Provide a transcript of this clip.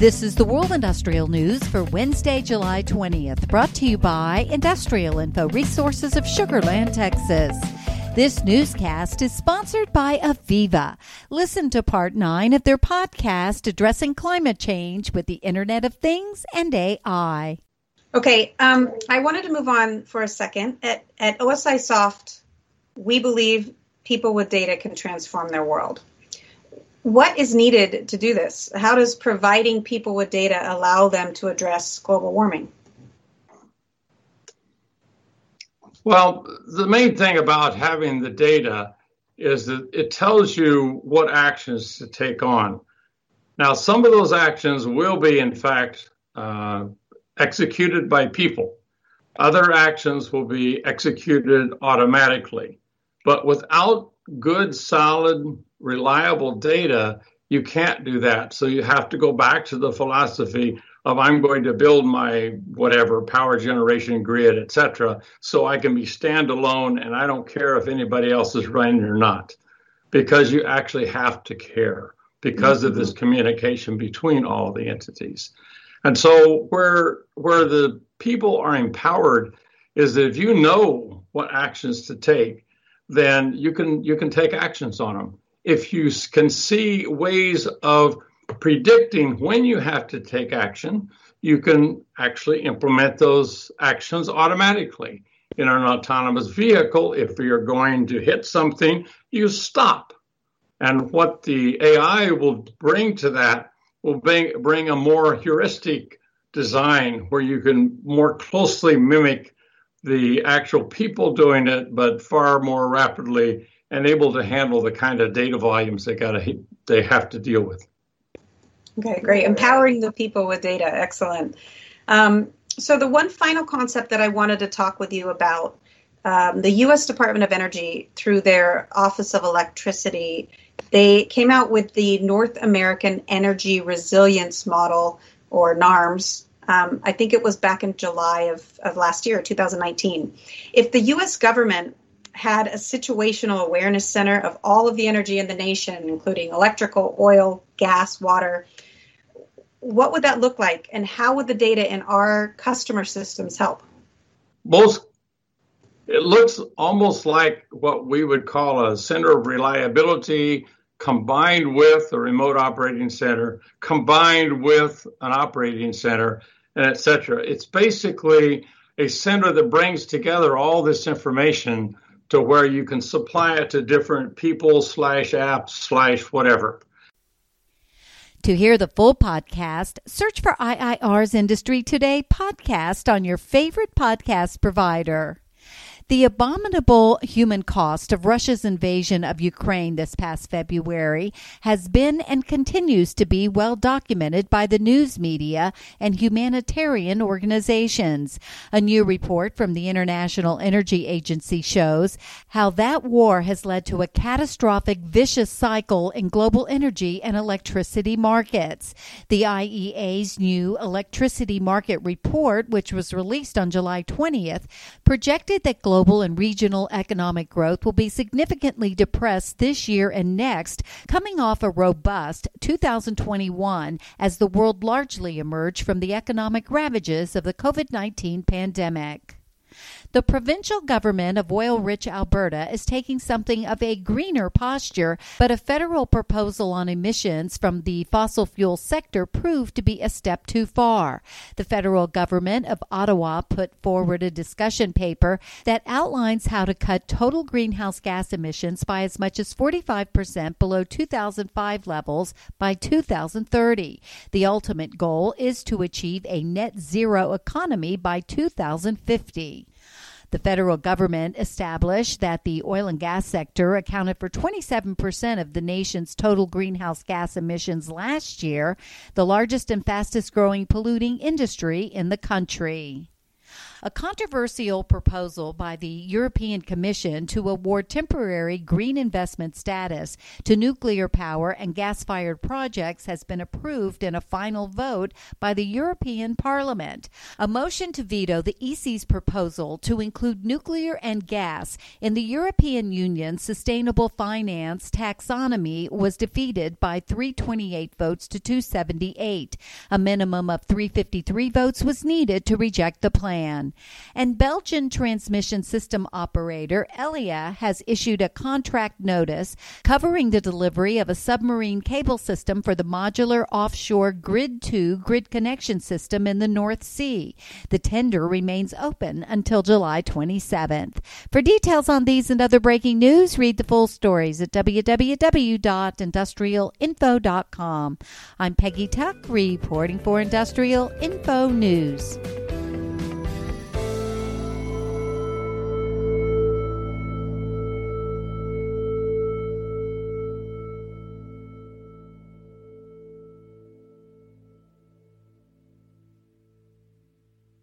This is the World Industrial News for Wednesday, July 20th, brought to you by Industrial Info Resources of Sugar Land, Texas. This newscast is sponsored by AVEVA. Listen to part nine of their podcast addressing climate change with the Internet of Things and AI. Okay, um, I wanted to move on for a second. At, at OSI Soft, we believe people with data can transform their world what is needed to do this? How does providing people with data allow them to address global warming? Well, the main thing about having the data is that it tells you what actions to take on. Now, some of those actions will be, in fact, uh, executed by people. Other actions will be executed automatically. But without good, solid reliable data, you can't do that. So you have to go back to the philosophy of I'm going to build my whatever power generation grid, etc., so I can be standalone and I don't care if anybody else is running or not, because you actually have to care because mm-hmm. of this communication between all the entities. And so where where the people are empowered is that if you know what actions to take, then you can you can take actions on them if you can see ways of predicting when you have to take action, you can actually implement those actions automatically. In an autonomous vehicle, if you're going to hit something, you stop. And what the AI will bring to that will bring, bring a more heuristic design where you can more closely mimic the actual people doing it, but far more rapidly and able to handle the kind of data volumes they got they have to deal with. Okay, great. Empowering the people with data, excellent. Um, so the one final concept that I wanted to talk with you about, um, the U.S. Department of Energy, through their Office of Electricity, they came out with the North American Energy Resilience Model, or NARMS. Um, I think it was back in July of, of last year, 2019. If the U.S. government had a situational awareness center of all of the energy in the nation, including electrical, oil, gas, water, what would that look like? And how would the data in our customer systems help? Most it looks almost like what we would call a center of reliability combined with a remote operating center, combined with an operating center, and etc. It's basically a center that brings together all this information to where you can supply it to different people slash apps slash whatever. To hear the full podcast, search for IIR's Industry Today podcast on your favorite podcast provider. The abominable human cost of Russia's invasion of Ukraine this past February has been and continues to be well documented by the news media and humanitarian organizations. A new report from the International Energy Agency shows how that war has led to a catastrophic vicious cycle in global energy and electricity markets. The IEA's new electricity market report, which was released on July 20th, projected that global global and regional economic growth will be significantly depressed this year and next, coming off a robust 2021 as the world largely emerged from the economic ravages of the COVID 19 pandemic. The provincial government of oil rich Alberta is taking something of a greener posture, but a federal proposal on emissions from the fossil fuel sector proved to be a step too far. The federal government of Ottawa put forward a discussion paper that outlines how to cut total greenhouse gas emissions by as much as 45% below 2005 levels by 2030. The ultimate goal is to achieve a net zero economy by 2050. The federal government established that the oil and gas sector accounted for 27% of the nation's total greenhouse gas emissions last year, the largest and fastest growing polluting industry in the country. A controversial proposal by the European Commission to award temporary green investment status to nuclear power and gas fired projects has been approved in a final vote by the European Parliament. A motion to veto the EC's proposal to include nuclear and gas in the European Union's sustainable finance taxonomy was defeated by 328 votes to 278. A minimum of 353 votes was needed to reject the plan. And Belgian transmission system operator Elia has issued a contract notice covering the delivery of a submarine cable system for the modular offshore Grid 2 grid connection system in the North Sea. The tender remains open until July 27th. For details on these and other breaking news, read the full stories at www.industrialinfo.com. I'm Peggy Tuck, reporting for Industrial Info News.